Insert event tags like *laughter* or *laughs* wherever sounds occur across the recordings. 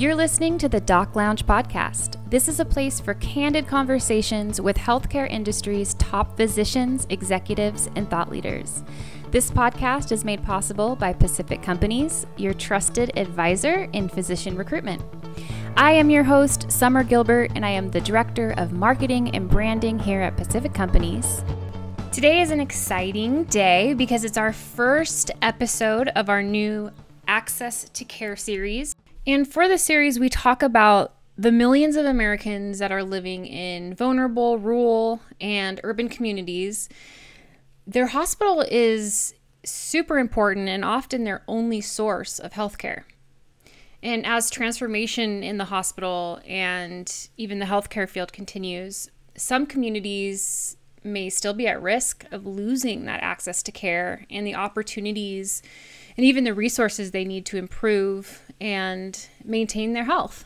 You're listening to the Doc Lounge podcast. This is a place for candid conversations with healthcare industry's top physicians, executives, and thought leaders. This podcast is made possible by Pacific Companies, your trusted advisor in physician recruitment. I am your host, Summer Gilbert, and I am the Director of Marketing and Branding here at Pacific Companies. Today is an exciting day because it's our first episode of our new Access to Care series. And for the series, we talk about the millions of Americans that are living in vulnerable, rural, and urban communities. Their hospital is super important and often their only source of healthcare. And as transformation in the hospital and even the healthcare field continues, some communities may still be at risk of losing that access to care and the opportunities and even the resources they need to improve and maintain their health.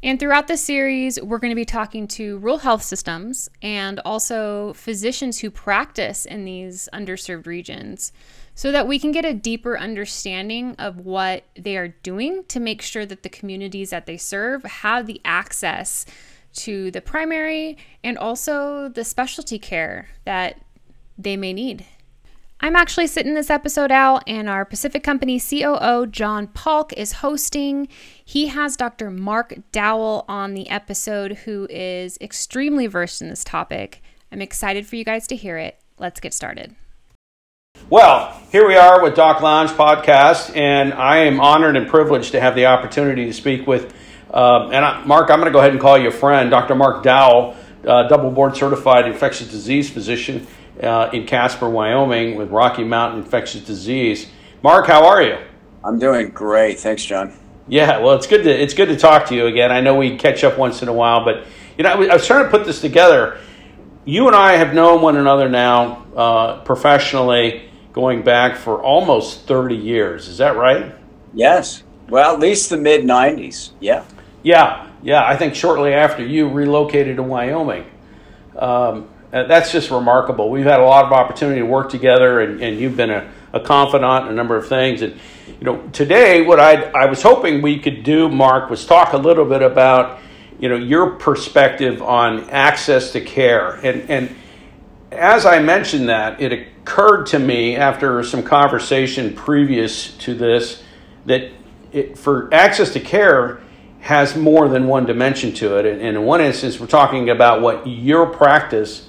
And throughout the series, we're going to be talking to rural health systems and also physicians who practice in these underserved regions so that we can get a deeper understanding of what they are doing to make sure that the communities that they serve have the access to the primary and also the specialty care that they may need. I'm actually sitting this episode out, and our Pacific Company COO, John Paulk, is hosting. He has Dr. Mark Dowell on the episode, who is extremely versed in this topic. I'm excited for you guys to hear it. Let's get started. Well, here we are with Doc Lounge podcast, and I am honored and privileged to have the opportunity to speak with um, and I, Mark, I'm going to go ahead and call you a friend, Dr. Mark Dowell, uh, double board certified infectious disease physician uh, in Casper, Wyoming, with Rocky Mountain Infectious Disease. Mark, how are you? I'm doing great. Thanks, John. Yeah, well, it's good to it's good to talk to you again. I know we catch up once in a while, but you know, I was, I was trying to put this together. You and I have known one another now uh, professionally, going back for almost 30 years. Is that right? Yes. Well, at least the mid 90s. Yeah. Yeah, yeah. I think shortly after you relocated to Wyoming. Um, that's just remarkable. We've had a lot of opportunity to work together, and, and you've been a, a confidant in a number of things. And you know, today, what I I was hoping we could do, Mark, was talk a little bit about you know your perspective on access to care. And and as I mentioned that, it occurred to me after some conversation previous to this that it, for access to care has more than one dimension to it. And in one instance, we're talking about what your practice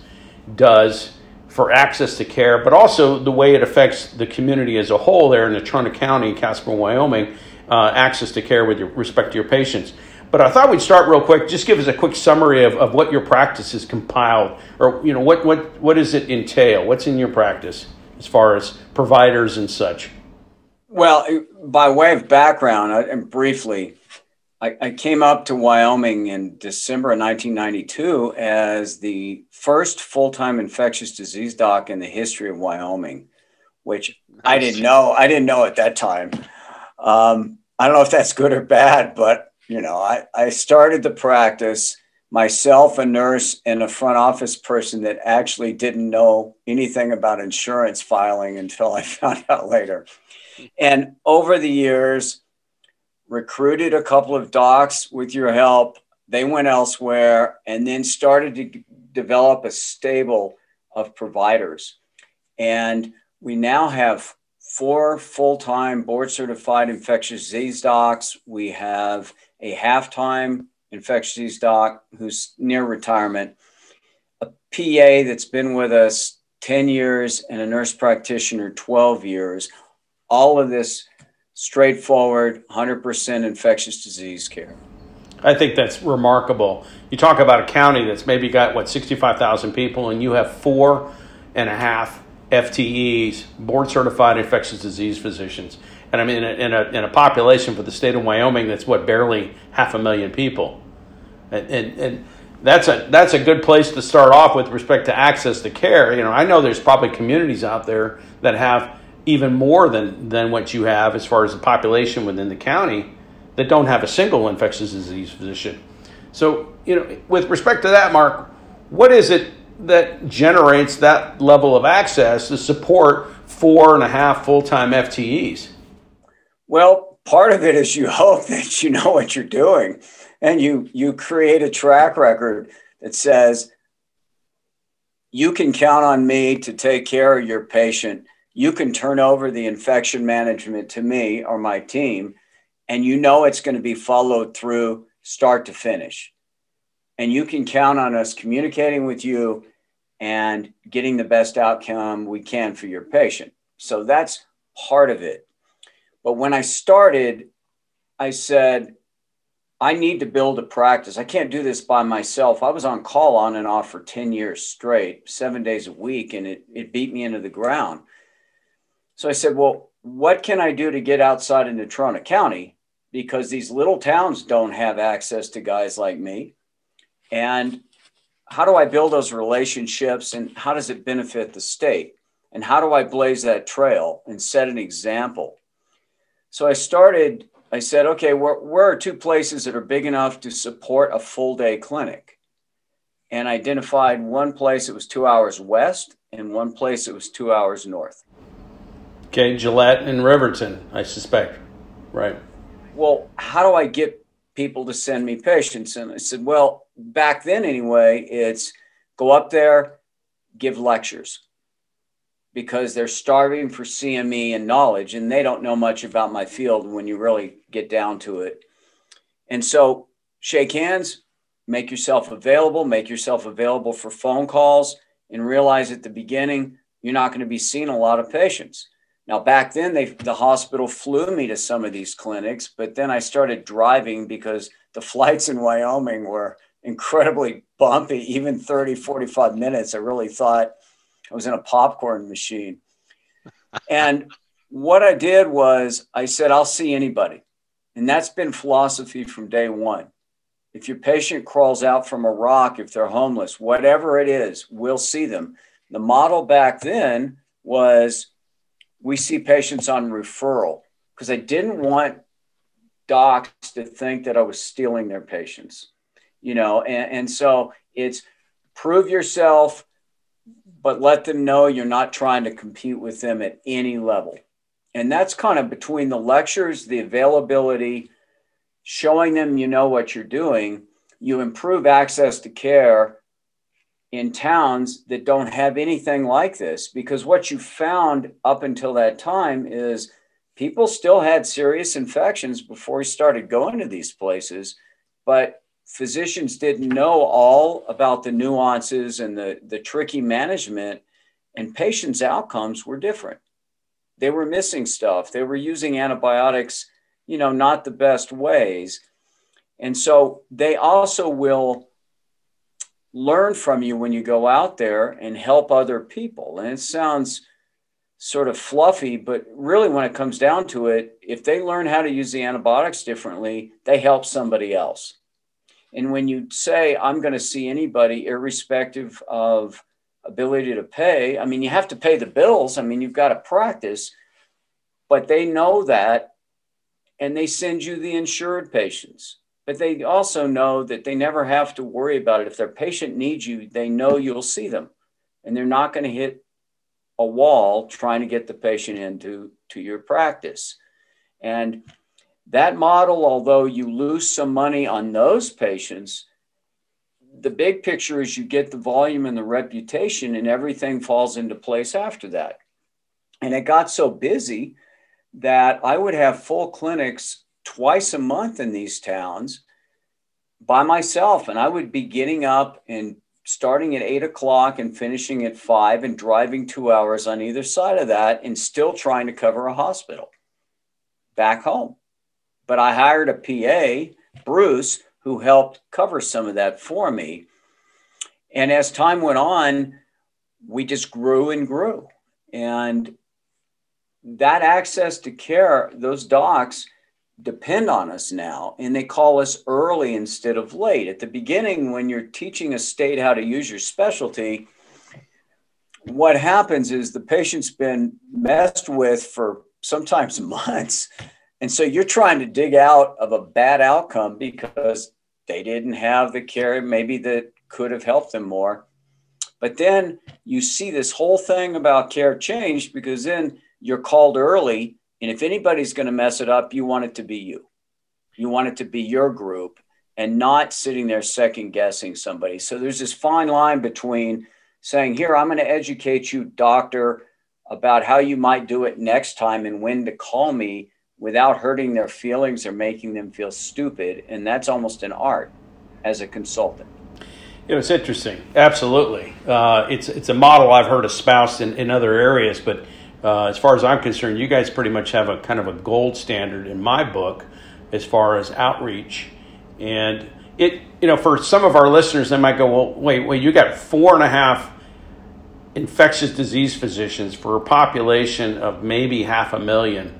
does for access to care, but also the way it affects the community as a whole there in Natrona County, Casper, Wyoming, uh, access to care with your, respect to your patients. But I thought we'd start real quick. Just give us a quick summary of, of what your practice is compiled, or you know what, what what does it entail? What's in your practice as far as providers and such? Well, by way of background, and briefly, I, I, came up to Wyoming in December of 1992 as the first full time infectious disease doc in the history of Wyoming, which nice. I didn't know. I didn't know at that time. Um, I don't know if that's good or bad, but you know, I, I started the practice myself, a nurse, and a front office person that actually didn't know anything about insurance filing until I *laughs* found out later. And over the years, recruited a couple of docs with your help. They went elsewhere and then started to develop a stable of providers. And we now have four full time board certified infectious disease docs. We have a half time infectious disease doc who's near retirement, a PA that's been with us 10 years, and a nurse practitioner 12 years. All of this straightforward, 100% infectious disease care. I think that's remarkable. You talk about a county that's maybe got, what, 65,000 people, and you have four and a half FTEs, board certified infectious disease physicians. And I mean, in a, in a, in a population for the state of Wyoming that's what, barely half a million people. And, and, and that's a that's a good place to start off with respect to access to care. You know, I know there's probably communities out there that have even more than, than what you have as far as the population within the county that don't have a single infectious disease physician. So, you know, with respect to that, Mark, what is it that generates that level of access to support four and a half full time FTEs? Well, part of it is you *laughs* hope that you know what you're doing and you you create a track record that says you can count on me to take care of your patient you can turn over the infection management to me or my team and you know it's going to be followed through start to finish and you can count on us communicating with you and getting the best outcome we can for your patient so that's part of it but when I started, I said, I need to build a practice. I can't do this by myself. I was on call on and off for 10 years straight, seven days a week, and it, it beat me into the ground. So I said, Well, what can I do to get outside of Natrona County? Because these little towns don't have access to guys like me. And how do I build those relationships and how does it benefit the state? And how do I blaze that trail and set an example? So I started, I said, okay, where, where are two places that are big enough to support a full day clinic? And identified one place that was two hours west and one place that was two hours north. Okay, Gillette and Riverton, I suspect, right? Well, how do I get people to send me patients? And I said, well, back then anyway, it's go up there, give lectures because they're starving for CME and knowledge, and they don't know much about my field when you really get down to it. And so, shake hands, make yourself available, make yourself available for phone calls, and realize at the beginning you're not going to be seeing a lot of patients. Now, back then, they, the hospital flew me to some of these clinics, but then I started driving because the *laughs* flights in Wyoming were incredibly bumpy, even 30, 45 minutes. I really thought I was in a popcorn machine. *laughs* and what I did was I said, I'll see anybody. And that's been philosophy from day one. If your patient crawls out from a rock, if they're homeless, whatever it is, we'll see them. The model back then was we see patients on referral because I didn't want docs to think that I was stealing their patients, you know, and, and so it's prove yourself, but let them know you're not trying to compete with them at any level. And that's kind of between the lectures, the availability, showing them you know what you're doing, you improve access to care in towns that don't have anything like this. Because what you found up until that time is people still had serious infections before we started going to these places, but physicians didn't know all about the nuances and the, the tricky management, and patients' outcomes were different. They were missing stuff. They were using antibiotics, you know, not the best ways. And so they also will learn from you when you go out there and help other people. And it sounds sort of fluffy, but really, when it comes down to it, if they learn how to use the antibiotics differently, they help somebody else. And when you say, I'm going to see anybody, irrespective of ability to pay, I mean, you have to pay the bills. I mean, you've got to practice, but they know that and they send you the insured patients. But they also know that they never have to worry about it. If their patient needs you, they know you'll see them and they're not going to hit a wall trying to get the patient into to your practice. And that model, although you lose some money on those patients, the big picture is you get the volume and the reputation, and everything falls into place after that. And it got so busy that I would have full clinics twice a month in these towns by myself. And I would be getting up and starting at eight o'clock and finishing at five and driving two hours on either side of that and still trying to cover a hospital back home. But I hired a PA, Bruce, who helped cover some of that for me. And as time went on, we just grew and grew. And that access to care, those docs depend on us now, and they call us early instead of late. At the beginning, when you're teaching a state how to use your specialty, what happens is the patient's been messed with for sometimes *laughs* months and so you're trying to dig out of a bad outcome because they didn't have the care maybe that could have helped them more. But then you see this whole thing about care change because then you're called early And if anybody's going to mess it up, you want it to be you. You want it to be your group and not sitting there second guessing somebody. So there's this fine line between saying, Here, I'm going to educate you, doctor, about how you might do it next time and when to call me without hurting their feelings or making them feel stupid. And that's almost an art as a consultant. You know, it's interesting. Absolutely. Uh, it's, it's a model I've heard espoused in, in other areas, but uh, as far as I'm concerned, you guys pretty much have a kind of a gold standard in my book as far as outreach. And it, you know, for some of our listeners, they might go, well, wait, wait, you got four and a half infectious disease physicians for a population of maybe half a million.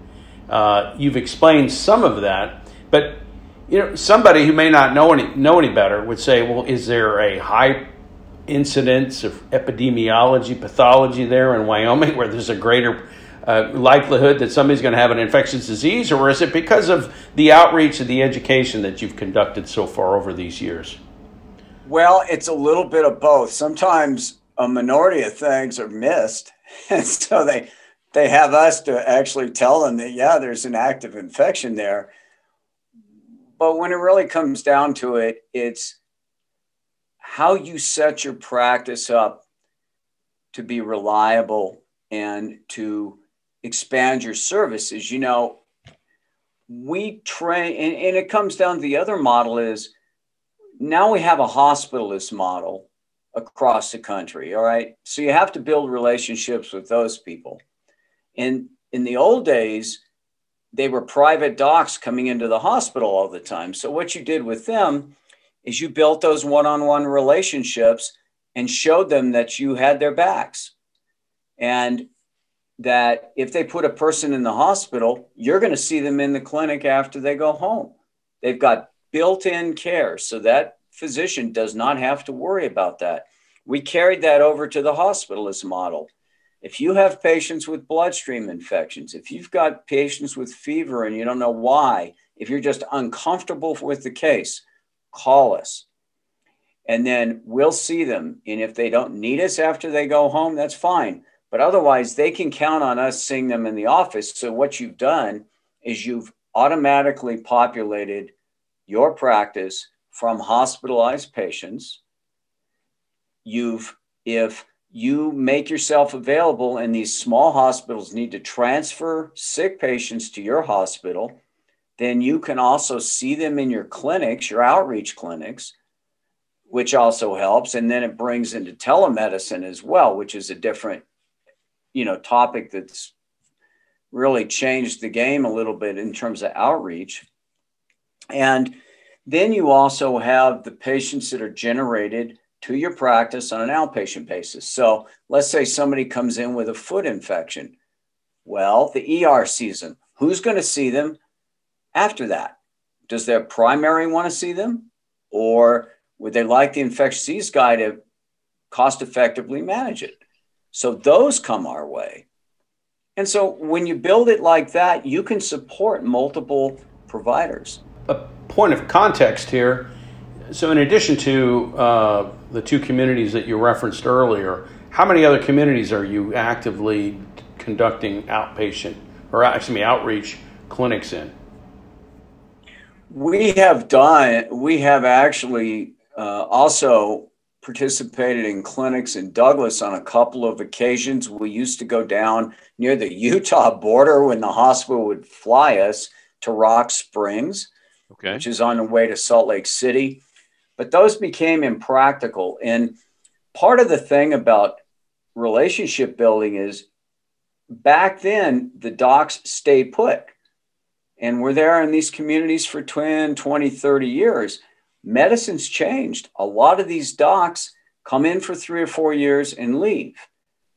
Uh, you've explained some of that, but you know, somebody who may not know any know any better would say, well, is there a high incidence of epidemiology, pathology there in Wyoming where there's a greater uh, likelihood that somebody's going to have an infectious disease, or is it because of the outreach and the education that you've conducted so far over these years? Well, it's a little bit of both. Sometimes a minority of things are missed, *laughs* and so they they have us to actually tell them that yeah, there's an active infection there. But when it really comes down to it, it's how you set your practice up to be reliable and to expand your services. You know, we train, and, and it comes down to the other model is now we have a hospitalist model across the country. All right. So you have to build relationships with those people. And in the old days, they were private docs coming into the hospital all the time. So what you did with them is you built those one-on-one relationships and showed them that you had their backs. And that if they put a person in the hospital, you're going to see them in the clinic after they go home. They've got built in care. So that physician does not have to worry about that. We carried that over to the hospitalist model. If you have patients with bloodstream infections, if you've got patients with fever and you don't know why, if you're just uncomfortable with the case, call us. And then we'll see them. And if they don't need us after they go home, that's fine. But otherwise, they can count on us seeing them in the office. So, what you've done is you've automatically populated your practice from hospitalized patients. You've, if you make yourself available and these small hospitals need to transfer sick patients to your hospital, then you can also see them in your clinics, your outreach clinics, which also helps. And then it brings into telemedicine as well, which is a different you know topic that's really changed the game a little bit in terms of outreach. And then you also have the patients that are generated to your practice on an outpatient basis. So let's say somebody comes in with a foot infection. Well the er them. Who's going to see them after that does their primary want to see them or would they like the infectious disease guy to cost effectively manage it so those come our way. And so when you build it like that, you can support multiple providers. A point of context here. So, in addition to uh, the two communities that you referenced earlier, how many other communities are you actively conducting outpatient or actually outreach clinics in? We have done, we have actually uh, also participated in clinics in Douglas on a couple of occasions. We used to go down near the *laughs* Utah border when the hospital would fly us to Rock Springs, okay. which is on the way to Salt Lake City. But those became impractical. And part of the thing about relationship building is back then the docs stayed put and we're there in these communities for 10 20 30 years medicine's changed. A lot of these docs come in for three or four years and leave.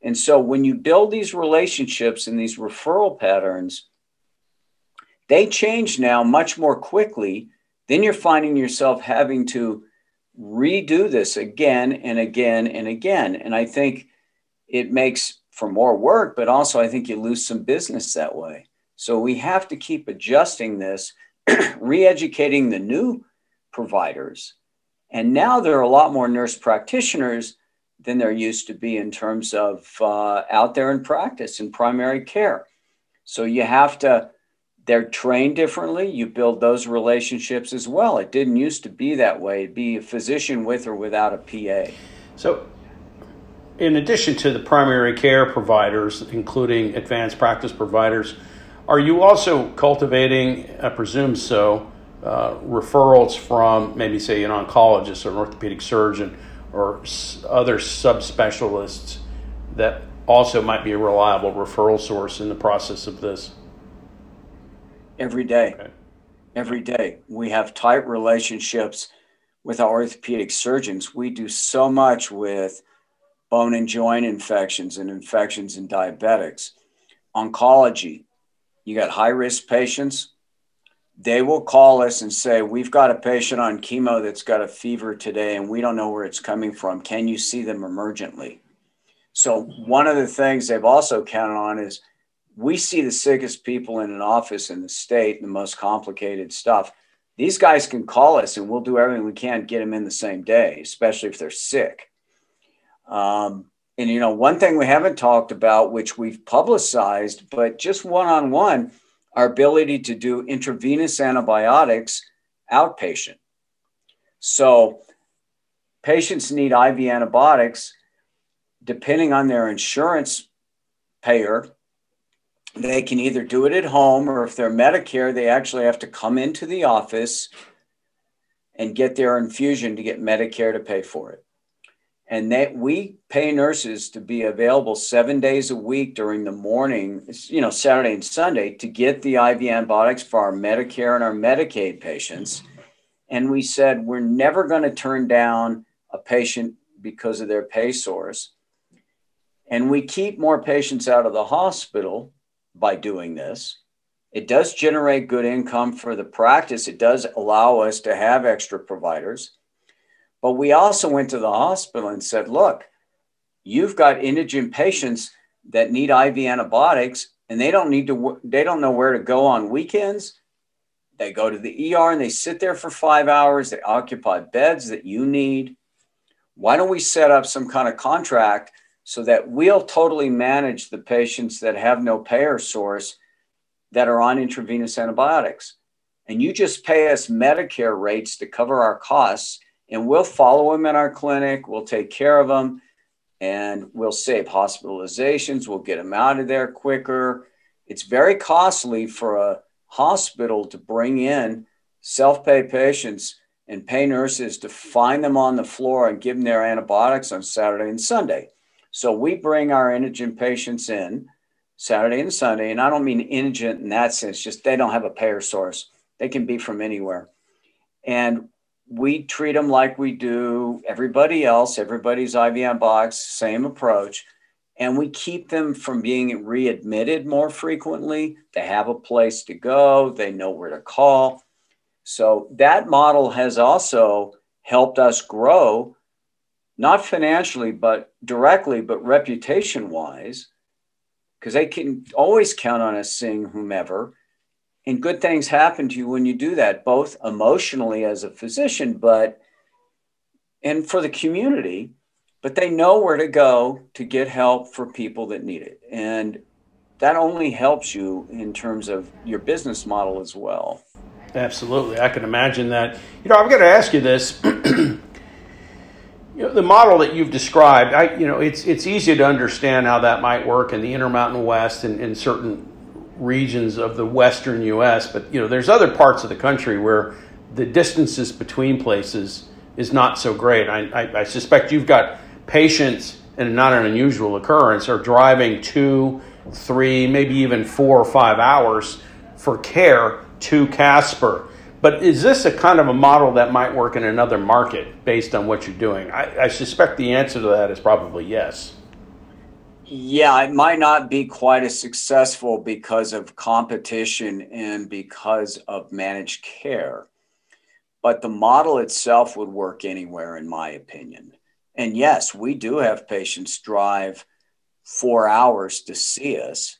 And so when you build these relationships and these referral patterns, they change now much more quickly. Then you're finding yourself having to redo this again and again and again. And I think it makes for more work, but also I think you lose some business that way. So we have to keep adjusting this, *clears throat* re educating the new providers. And now there are a lot more nurse practitioners than there used to be in terms of uh, out there in practice in primary care. So you have to, they're trained differently. You build those relationships as well. It didn't used to be that way. It'd be a physician with or without a PA. So, in addition to the primary care providers, including advanced practice providers, are you also cultivating, I presume so, uh, referrals from maybe, say, an oncologist or an orthopedic surgeon or s- other subspecialists that also might be a reliable referral source in the process of this? Every day. Okay. Every day. We have tight relationships with our orthopedic surgeons. We do so much with bone and joint infections and infections in diabetics. Oncology, you got high risk patients. They will call us and say, We've got a patient on chemo that's got a fever today and we don't know where it's coming from. Can you see them emergently? So, one of the things they've also counted on is we see the sickest people in an office in the state, the most complicated stuff. These guys can call us and we'll do everything we can to get them in the same day, especially if they're sick. Um, and, you know, one thing we haven't talked about, which we've publicized, but just one on one, our ability to do intravenous antibiotics outpatient. So, patients need IV antibiotics depending on their insurance payer they can either do it at home or if they're Medicare, they actually have to come into the office and get their infusion to get Medicare to pay for it. And that we pay nurses to be available seven days a week during the morning, you know, Saturday and Sunday to get the IV antibiotics for our Medicare and our Medicaid patients. And we said, we're never going to turn down a patient because of their pay source. And we keep more patients out of the hospital by doing this. It does generate good income for the practice. It does allow us to have extra providers. But we also went to the hospital and said, look, you've got indigent patients that need IV antibiotics and they don't need to they don't know where to go on weekends. They go to the ER and they sit there for 5 hours. They occupy beds that you need. Why don't we set up some kind of contract so that we'll totally manage the patients that have no payer source that are on intravenous antibiotics. And you just pay us Medicare rates to cover our costs, and we'll follow them in our clinic, we'll take care of them, and we'll save hospitalizations, we'll get them out of there quicker. It's very costly for a hospital to bring in self pay patients and pay nurses to find them on the floor and give them their antibiotics on Saturday and Sunday. So we bring our indigent patients in Saturday and Sunday, and I don't mean indigent in that sense, just they don't have a payer source. They can be from anywhere. And we treat them like we do everybody else, everybody's IVM box, same approach. And we keep them from being readmitted more frequently. They have a place to go, they know where to call. So that model has also helped us grow not financially, but directly, but reputation wise, because they can always count on us seeing whomever. And good things happen to you when you do that, both emotionally as a physician, but and for the community. But they know where to go to get help for people that need it. And that only helps you in terms of your business model as well. Absolutely. I can imagine that. You know, I'm going to ask you this. *clears throat* You know, the model that you've described, I, you know, it's it's easy to understand how that might work in the Intermountain West and in certain regions of the Western U.S. But you know, there's other parts of the country where the distances between places is not so great. I, I, I suspect you've got patients, and not an unusual occurrence, are driving two, three, maybe even four or five hours for care to Casper but is this a kind of a model that might work in another market based on what you're doing? I, I, suspect the answer to that is probably yes. Yeah, it might not be quite as successful because of competition and because of managed care. But the model itself would work anywhere, in my opinion. And yes, we do have patients drive four hours to see us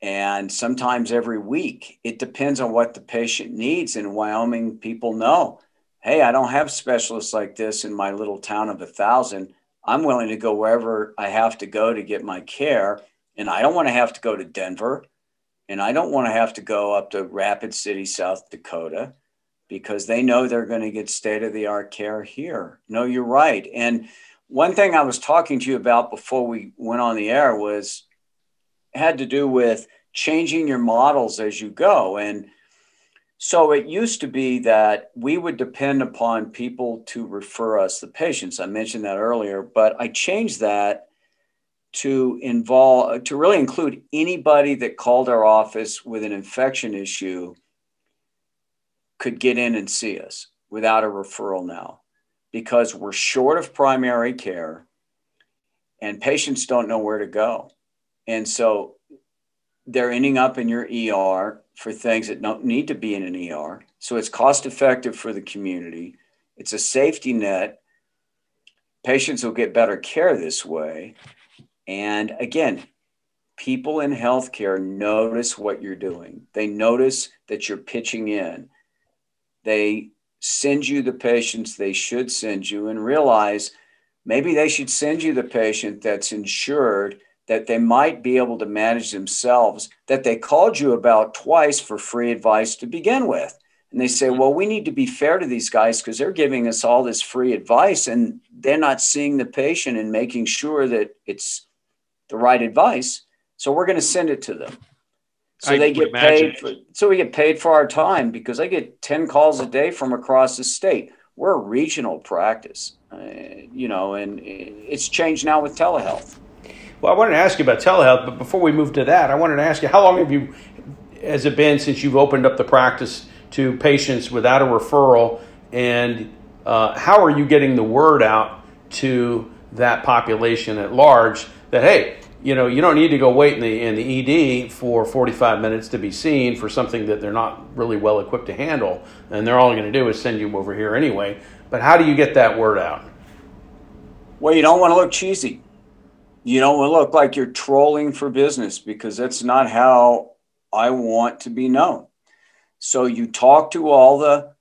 and sometimes every week. It depends on what the patient needs. In Wyoming, people know, hey, I don't have specialists like this in my little town of a thousand. I'm willing to go wherever I have to go to get my care. And I don't want to have to go to Denver. And I don't want to have to go up to Rapid City, South Dakota, because they know they're going to get state of the art care here. No, you're right. And one thing I was talking to you about before we went on the air was had to do with changing your models as you go. And so it used to be that we would depend upon people to refer us the patients. I mentioned that earlier, but I changed that to involve to really include anybody that called our office with an infection issue could get in and see us without a referral now because we're short of primary care and patients don't know where to go. And so they're ending up in your ER for things that don't need to be in an ER. So it's cost effective for the community. It's a safety net. Patients will get better care this way. And again, people in healthcare notice what you're doing. They notice that you're pitching in. They send you the patients they should send you and realize maybe they should send you the patient that's insured that they might be able to manage themselves that they called you about twice for free advice to begin with. And they say, well, we need to be fair to these guys because they're giving us all this free advice and they're not seeing the patient and making sure that it's the right advice. So we're going to send it to them. So I they get paid for, so we get paid for our time because I get 10 calls a day from across the state. We're a regional practice, uh, you know, and it's changed now with telehealth. Well, I wanted to ask you about telehealth, but before we move to that, I wanted to ask you how long have you has it been since you've opened up the practice to patients without a referral, and uh, how are you getting the word out to that population at large that hey, you know, you don't need to go wait in the in the ED for 45 minutes to be seen for something that they're not really well equipped to handle, and they're all going to do is send you over here anyway. But how do you get that word out? Well, you don't want to look cheesy you don't look like you're trolling for business because that's not how I want to be known. So you talk to all the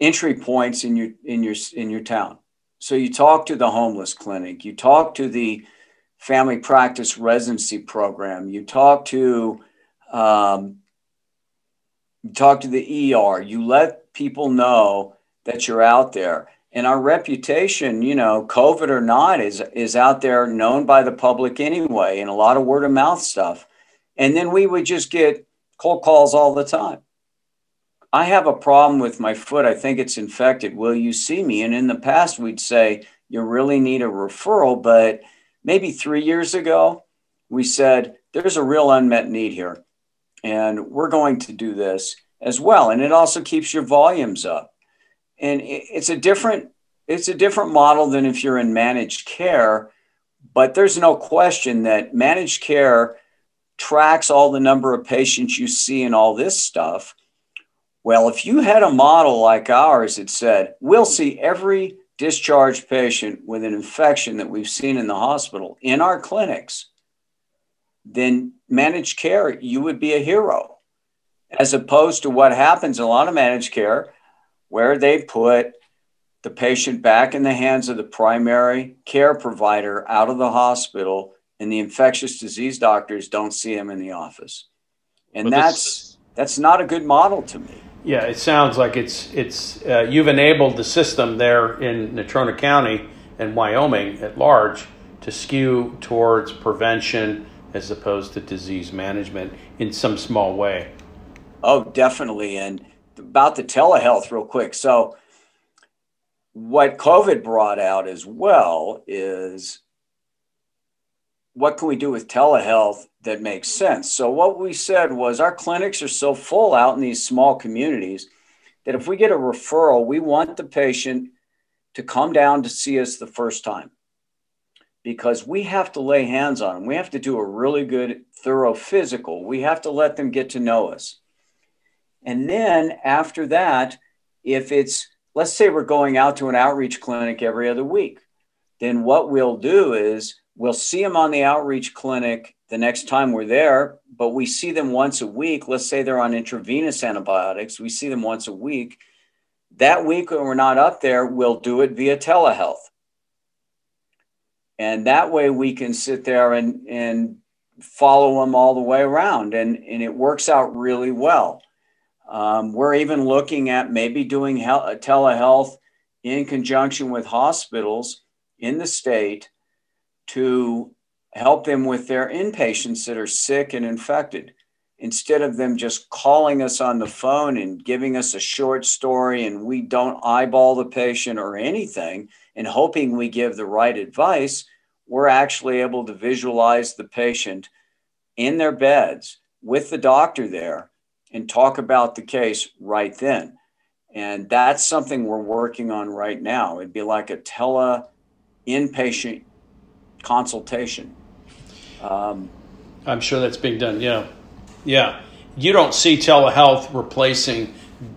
entry points in your in your in your town. So you talk to the homeless clinic, you talk to the family practice residency program, you talk to um, you talk to the ER, you let people know that you're out there and our reputation, you know, COVID or not, is is out there known by the public anyway, and a lot of word of mouth stuff. And then we would just get cold calls all the time. I have a problem with my foot. I think it's infected. Will you see me? And in the past, we'd say you really need a referral. But maybe three years ago, we said there's a real unmet need here, and we're going to do this as well. And it also keeps your volumes up and it's a different it's a different model than if you're in managed care but there's no question that managed care tracks all the number of patients you see and all this stuff. Well if you had a model like ours that said we'll see every discharged patient with an infection that we've seen in the hospital in our clinics then managed care you would be a hero. As opposed to what happens in a lot of managed care where they put the patient back in the hands of the primary care provider out of the hospital and the infectious disease doctors don't see him in the office. And that's this, that's not a good model to me. Yeah it sounds like it's it's uh, you've enabled the system there in natrona county and wyoming at large to skew towards prevention as opposed to disease management in some small way. Oh definitely. And about the telehealth real quick. So, what COVID brought out as well is what can we do with telehealth that makes sense? So, what we said was our clinics are so full out in these small communities that if we get a referral, we want the patient to come down to see us the first time because we have to lay hands on them. We have to do a really good, thorough physical. We have to let them get to know us. And then after that, if it's, let's say we're going out to an outreach clinic every other week, then what we'll do is we'll see them on the outreach clinic the next time we're there, but we see them once a week. Let's say they're on intravenous antibiotics, we see them once a week. That week when we're not up there, we'll do it via telehealth. And that way we can sit there and, and follow them all the way around, and, and it works out really well. Um, we're even looking at maybe doing telehealth in conjunction with hospitals in the state to help them with their inpatients that are sick and infected. Instead of them just calling us on the phone and giving us a short story and we don't eyeball the patient or anything and hoping we give the right advice, we're actually able to visualize the patient in their beds with the doctor there and talk about the case right then. And that's something we're working on right now. It'd be like a tele inpatient consultation. Um, I'm sure that's being done. Yeah, yeah. You don't see telehealth replacing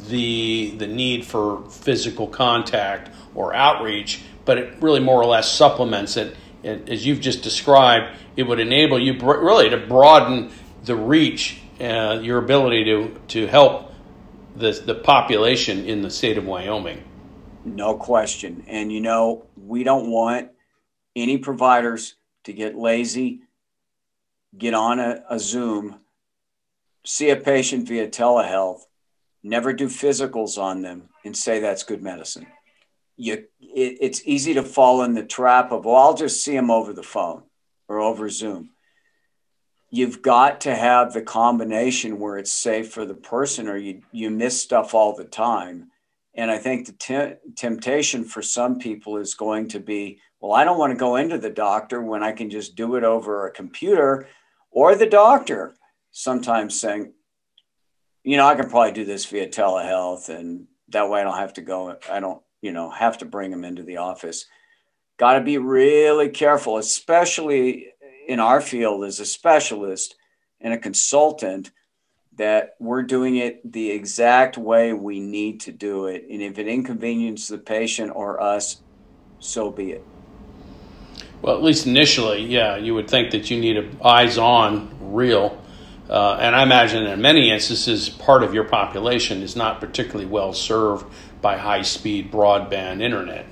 the the need for physical contact or outreach, but it really more or less supplements it. as you've just described, it would enable you really to broaden the reach, uh, your ability to to help the the population in the state of Wyoming. No question. And you know, we don't want any providers to get lazy, get on a, a Zoom, see a patient via telehealth, never do physicals on them, and say that's good medicine. You, it, it's easy to fall in the trap of, well, I'll just see them over the phone or over Zoom. You've got to have the combination where it's safe for the person, or you, you miss stuff all the time. And I think the te- temptation for some people is going to be, well, I don't want to go into the doctor when I can just do it over a computer or the doctor sometimes saying, you know, I can probably do this via telehealth and that way I don't have to go, I don't, you know, have to bring them into the office. Got to be really careful, especially in our field as a specialist and a consultant that we're doing it the exact way we need to do it. And if it inconveniences the patient or us, so be it. Well, at least initially, yeah, you would think that you need a eyes on real. Uh, and I imagine in many instances, part of your population is not particularly well served by high speed broadband internet.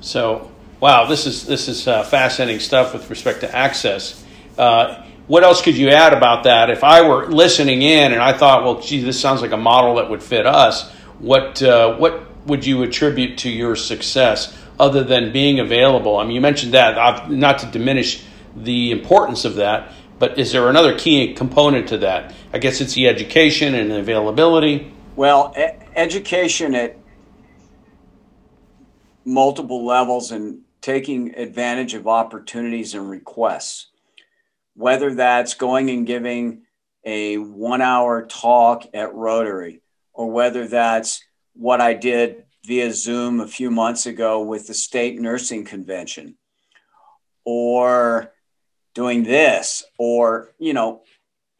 So, wow, this is, this is uh, fascinating stuff with respect to access. Uh, what else could you add about that? If I were listening in and I thought, well, gee, this sounds like a model that would fit us, what, uh, what would you attribute to your success? other than being available? I mean, you mentioned that, not to diminish the importance of that, but is there another key component to that? I guess it's the education and the availability. Well, e- education at multiple levels and taking advantage of opportunities and requests, whether that's going and giving a one hour talk at Rotary, or whether that's what I did via Zoom a few months ago with the state nursing convention, or doing this, or, you know,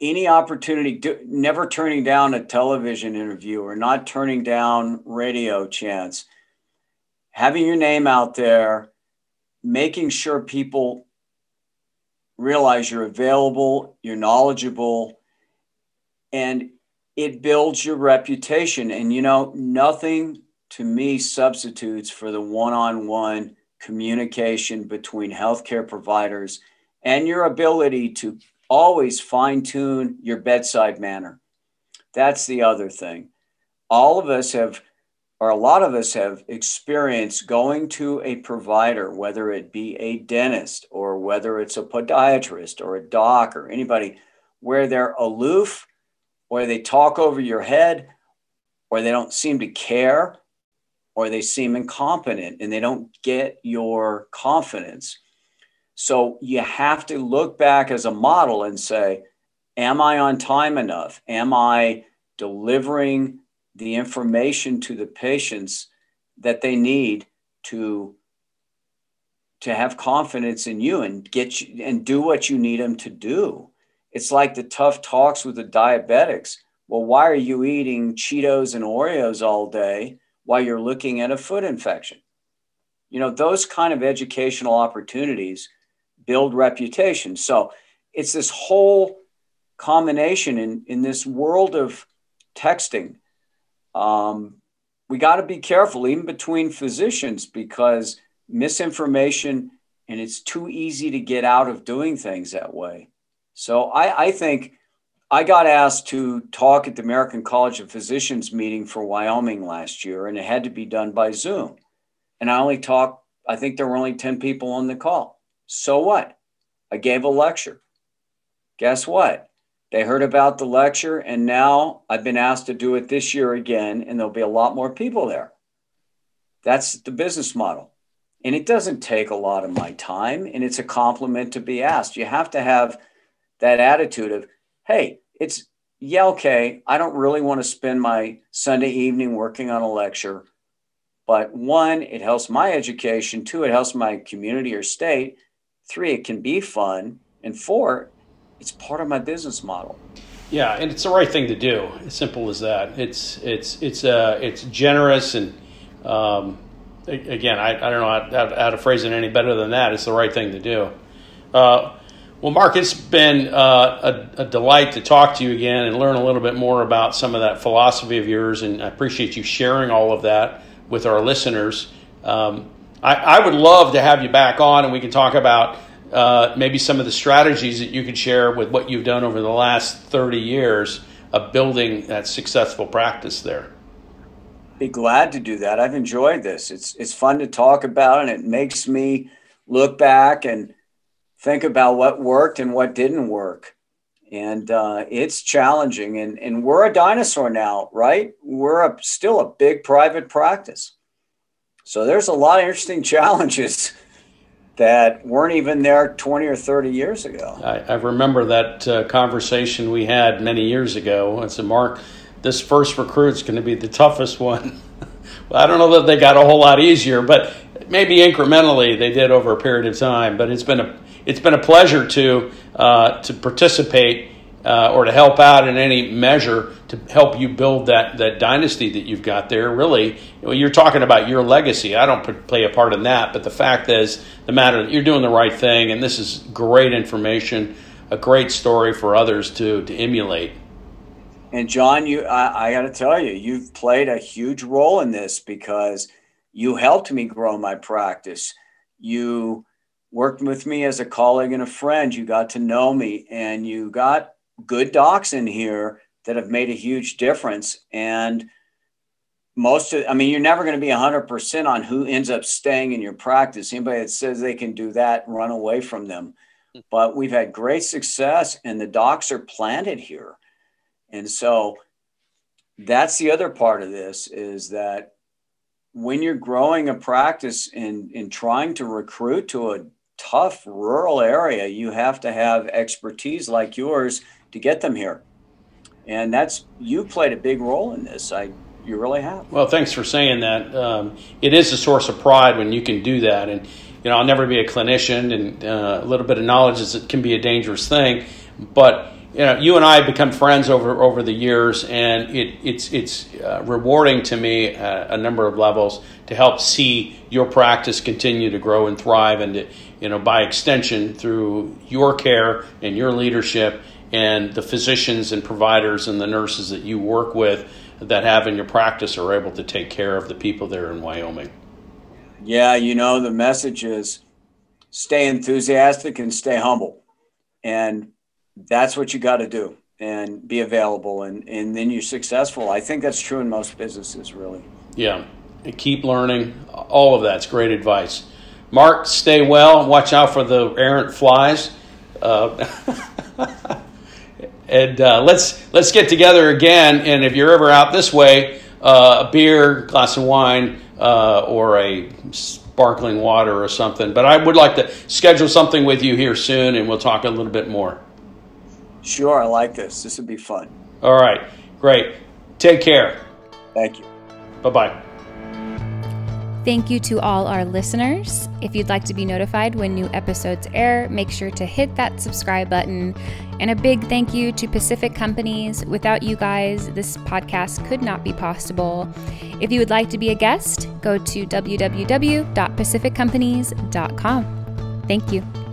any opportunity, do, never turning down a television interview or not turning down radio chance, having your name out there, making sure people realize you're available, you're knowledgeable, and it builds your reputation. And you know, nothing to me substitutes for the one on one communication between healthcare providers and your ability to always fine tune your bedside manner. That's the other thing. All of us have, or a lot of us have experienced going to a provider, whether it be a dentist or whether it's a podiatrist or a doc or anybody, where they're aloof or they talk over your head or they don't seem to care or they seem incompetent and they don't get your confidence. So you have to look back as a model and say, Am I on time enough? Am I delivering the information to the patients that they need to? to have confidence in you and get you and do what you need them to do. It's like the tough talks with the diabetics. Well, why are you eating Cheetos and Oreos all day while you're looking at a foot infection. You know, those kind of educational opportunities build reputation. So it's this whole combination in, in this world of texting. Um, we got to be careful, even between physicians, because misinformation and it's too easy to get out of doing things that way. So I, I think I got asked to talk at the American College of Physicians meeting for Wyoming last year, and it had to be done by Zoom. And I only talked, I think there were only 10 people on the call. So what? I gave a lecture. Guess what? They heard about the lecture, and now I've been asked to do it this year again, and there'll be a lot more people there. That's the business model. And it doesn't take a lot of my time, and it's a compliment to be asked. You have to have that attitude of, hey, it's yeah, okay, I don't really want to spend my Sunday evening working on a lecture. But one, it helps my education. Two, it helps my community or state. Three, it can be fun. And four, it's part of my business model. Yeah, and it's the right thing to do. As simple as that. It's it's it's uh it's generous and um, again, I, I don't know how, how, to phrase it any better than that. It's the right thing to do. Uh, well, Mark, it's been uh, a, a, delight to talk to you again and learn a little bit more about some of that philosophy of yours, and I appreciate you sharing all of that with our listeners. Um, I, I, would love to have you back on, and we can talk about uh, maybe some of the strategies that you could share with what you've done over the last 30 years of building that successful practice there. Be glad to do that. I've enjoyed this. It's it's fun to talk about, and it makes me look back and think about what worked and what didn't work. And uh, it's challenging. And, and we're a dinosaur now, right? We're a, still a big private practice. So there's a lot of interesting *laughs* challenges that weren't even there 20 or 30 years ago. I, I remember that uh, conversation we had many years ago. I said, Mark, this first recruit's going to be the toughest one. *laughs* well, I don't know that they got a whole lot easier, but maybe incrementally they did over a period of time. But it's been a it's been a pleasure to uh, to participate uh, or to help out in any measure to help you build that that dynasty that you've got there. Really, you're talking about your legacy. I don't play a part in that, but the fact is, the matter that you're doing the right thing, and this is great information, a great story for others to to emulate. And John, you, I, I got to tell you, you've played a huge role in this because you helped me grow my practice. You worked with me as a colleague and a friend. You got to know me and you got good docs in here that have made a huge difference. And most of, I mean, you're never going to be 100% on who ends up staying in your practice. Anybody that says they can do that, run away from them. Hmm. But we've had great success and the docs are planted here. And so that's the other part of this is that when you're growing a practice and, and trying to recruit to a tough rural area, you have to have expertise like yours to get them here. And that's you played a big role in this. I you really have. Well, thanks for saying that. Um, it is a source of pride when you can do that. And you know, I'll never be a clinician, and uh, a little bit of knowledge is it can be a dangerous thing. But you know, you and I have become friends over over the years, and it, it's it's uh, rewarding to me at a number of levels to help see your practice continue to grow and thrive, and to, you know, by extension, through your care and your leadership, and the physicians and providers and the nurses that you work with that have in your practice are able to take care of the people there in Wyoming. Yeah, you know, the message is stay enthusiastic and stay humble, and that's what you got to do and be available and, and then you're successful. I think that's true in most businesses, really. Yeah. And keep learning. All of that's great advice. Mark, stay well. Watch out for the errant flies. Uh, *laughs* and uh, let's let's get together again. And if you're ever out this way, uh, a beer, glass of wine, uh, or a sparkling water or something. But I would like to schedule something with you here soon, and we'll talk a little bit more. Sure, I like this. This would be fun. All right, great. Take care. Thank you. Bye bye. Thank you to all our listeners. If you'd like to be notified when new episodes air, make sure to hit that subscribe button. And a big thank you to Pacific Companies. Without you guys, this podcast could not be possible. If you would like to be a guest, go to www.pacificcompanies.com. Thank you.